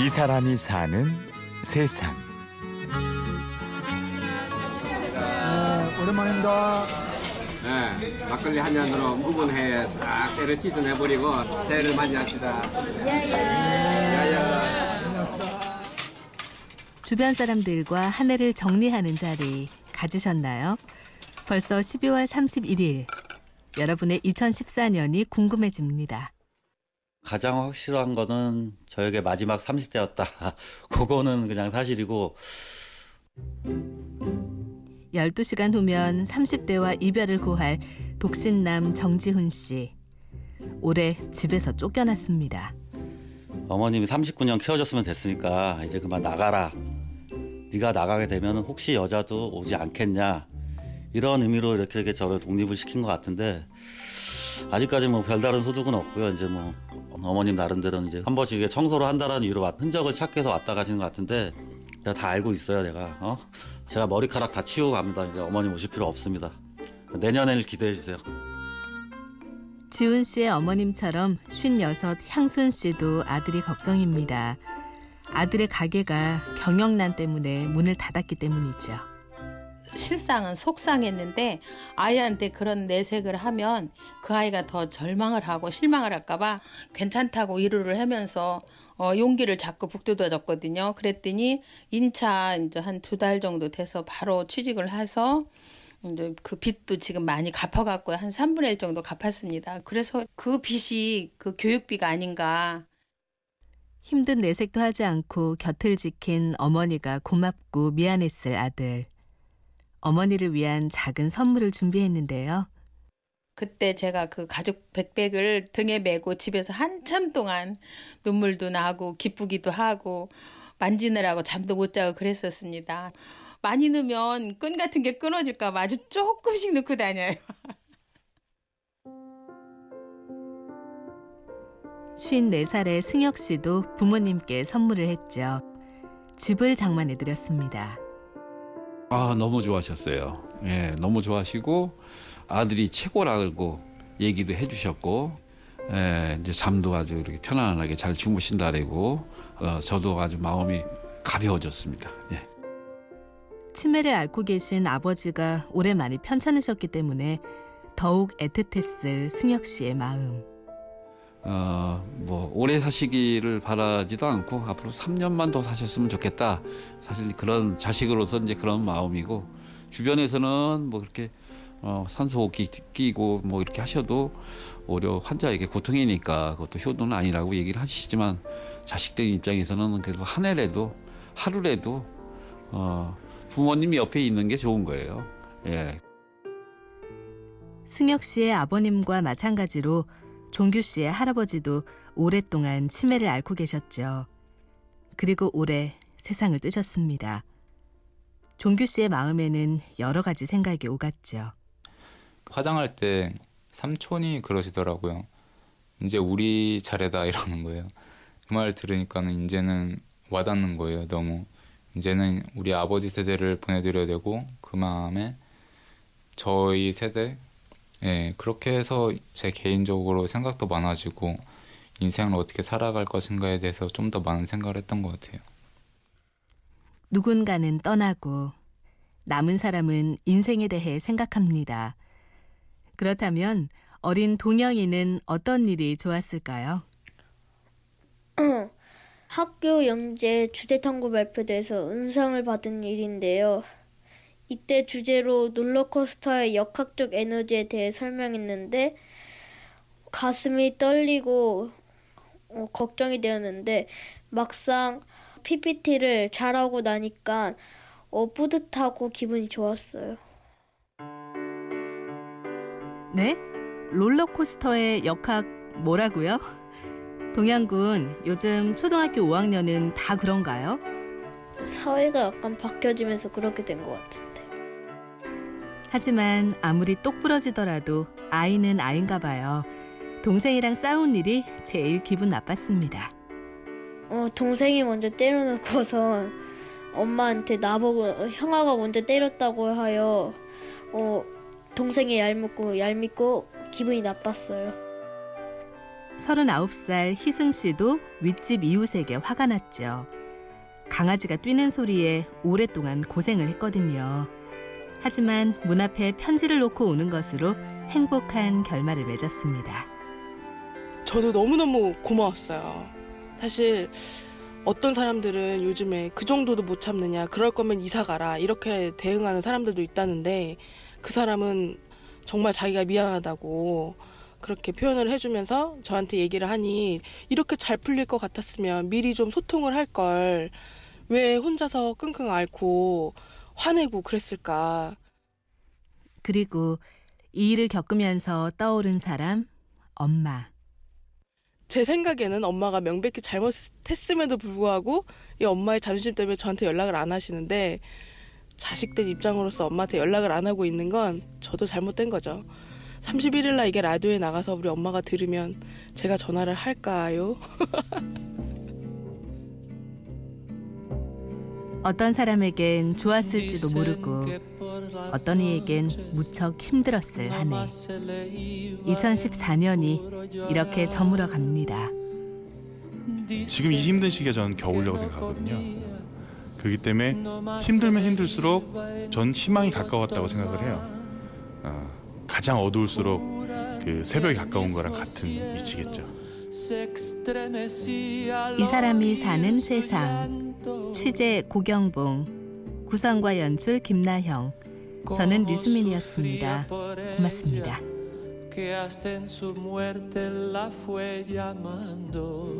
이 사람이 사는 세상. 네, 오랜만입니다. 네, 막걸리 한 잔으로 묵은해 싹 때를 시즌해버리고 새해를 맞이합시다. 주변 사람들과 한 해를 정리하는 자리 가지셨나요? 벌써 12월 31일. 여러분의 2014년이 궁금해집니다. 가장 확실한 거는 저에게 마지막 30대였다. 그거는 그냥 사실이고 12시간 후면 30대와 이별을 고할 독신남 정지훈 씨. 올해 집에서 쫓겨났습니다. 어머님이 39년 키워줬으면 됐으니까 이제 그만 나가라. 네가 나가게 되면 혹시 여자도 오지 않겠냐. 이런 의미로 이렇게, 이렇게 저를 독립을 시킨 것 같은데 아직까지 뭐 별다른 소득은 없고요. 이제 뭐 어머님 나름대로는 이제 한 번씩 청소를 한다라는 이유로 왔- 흔적을 찾기 위해서 왔다 가시는 것 같은데 제가 다 알고 있어요. 제가 어? 제가 머리카락 다 치우고 갑니다. 이제 어머님 오실 필요 없습니다. 내년에를 기대해 주세요. 지훈 씨의 어머님처럼 56 향순 씨도 아들이 걱정입니다. 아들의 가게가 경영난 때문에 문을 닫았기 때문이죠. 실상은 속상했는데 아이한테 그런 내색을 하면 그 아이가 더 절망을 하고 실망을 할까봐 괜찮다고 위로를 하면서 어, 용기를 자꾸 북돋아줬거든요. 그랬더니 인차 이제 한 두 달 정도 돼서 바로 취직을 해서 이제 그 빚도 지금 많이 갚아갖고 한 3분의 1 정도 갚았습니다. 그래서 그 빚이 그 교육비가 아닌가 힘든 내색도 하지 않고 곁을 지킨 어머니가 고맙고 미안했을 아들. 어머니를 위한 작은 선물을 준비했는데요. 그때 제가 그 가죽 백백을 등에 메고 집에서 한참 동안 눈물도 나고 기쁘기도 하고 만지느라고 잠도 못 자고 그랬었습니다. 많이 넣으면 끈 같은 게 끊어질까 봐 아주 조금씩 넣고 다녀요. 54살의 승혁 씨도 부모님께 선물을 했죠. 집을 장만해 드렸습니다. 아 너무 좋아하셨어요. 예, 너무 좋아하시고 아들이 최고라고 얘기도 해주셨고, 예, 이제 잠도 아주 이렇게 편안하게 잘 주무신다라고 어, 저도 아주 마음이 가벼워졌습니다. 예. 치매를 앓고 계신 아버지가 오랜만에 편찮으셨기 때문에 더욱 애틋했을 승혁 씨의 마음. 어, 뭐 오래 사시기를 바라지도 않고 앞으로 3년만 더 사셨으면 좋겠다. 사실 그런 자식으로서 이제 그런 마음이고 주변에서는 뭐 그렇게 어, 산소호흡기 끼고 뭐 이렇게 하셔도 오히려 환자에게 고통이니까 그것도 효도는 아니라고 얘기를 하시지만 자식들 입장에서는 그래도 한 해라도 하루라도 어, 부모님이 옆에 있는 게 좋은 거예요. 예. 승혁 씨의 아버님과 마찬가지로 종규 씨의 할아버지도 오랫동안 치매를 앓고 계셨죠. 그리고 올해 세상을 뜨셨습니다. 종규 씨의 마음에는 여러 가지 생각이 오갔죠. 화장할 때 삼촌이 그러시더라고요. 이제 우리 차례다 이러는 거예요. 그 말 들으니까는 이제는 와닿는 거예요. 너무 이제는 우리 아버지 세대를 보내드려야 되고 그 마음에 저희 세대 예 그렇게 해서 제 개인적으로 생각도 많아지고 인생을 어떻게 살아갈 것인가에 대해서 좀 더 많은 생각을 했던 것 같아요. 누군가는 떠나고 남은 사람은 인생에 대해 생각합니다. 그렇다면 어린 동영이는 어떤 일이 좋았을까요? 학교 영재 주제 탐구 발표대에서 은상을 받은 일인데요. 이때 주제로 롤러코스터의 역학적 에너지에 대해 설명했는데 가슴이 떨리고 어, 걱정이 되었는데 막상 PPT를 잘하고 나니까 어, 뿌듯하고 기분이 좋았어요. 네? 롤러코스터의 역학 뭐라고요? 동양군 요즘 초등학교 5학년은 다 그런가요? 사회가 약간 바뀌어지면서 그렇게 된 것 같은데. 하지만 아무리 똑부러지더라도 아이는 아인가 봐요. 동생이랑 싸운 일이 제일 기분 나빴습니다. 어, 동생이 먼저 때려놓고서 엄마한테 나보고 형아가 먼저 때렸다고 하여 어, 동생이 얄밉고 얄밉고 기분이 나빴어요. 39살 희승 씨도 윗집 이웃에게 화가 났죠. 강아지가 뛰는 소리에 오랫동안 고생을 했거든요. 하지만 문 앞에 편지를 놓고 오는 것으로 행복한 결말을 맺었습니다. 저도 너무너무 고마웠어요. 사실 어떤 사람들은 요즘에 그 정도도 못 참느냐, 그럴 거면 이사 가라, 이렇게 대응하는 사람들도 있다는데 그 사람은 정말 자기가 미안하다고 그렇게 표현을 해주면서 저한테 얘기를 하니 이렇게 잘 풀릴 것 같았으면 미리 좀 소통을 할 걸 왜 혼자서 끙끙 앓고 화내고 그랬을까. 그리고 이 일을 겪으면서 떠오른 사람, 엄마. 제 생각에는 엄마가 명백히 잘못했음에도 불구하고 이 엄마의 자존심 때문에 저한테 연락을 안 하시는데 자식들 입장으로서 엄마한테 연락을 안 하고 있는 건 저도 잘못된 거죠. 31일 날 이게 라디오에 나가서 우리 엄마가 들으면 제가 전화를 할까요? 어떤 사람에겐 좋았을지도 모르고 어떤 이에겐 무척 힘들었을 한 해. 2014년이 이렇게 저물어 갑니다. 지금 이 힘든 시기에 저는 겨울이라고 생각하거든요. 그렇기 때문에 힘들면 힘들수록 전 희망이 가까웠다고 생각을 해요. 어, 가장 어두울수록 그 새벽이 가까운 거랑 같은 위치겠죠. 이 사람이 사는 세상. 취재 고경봉, 구성과 연출 김나형. 저는 류수민이었습니다. 고맙습니다. que hasta en su muerte la fue llamando.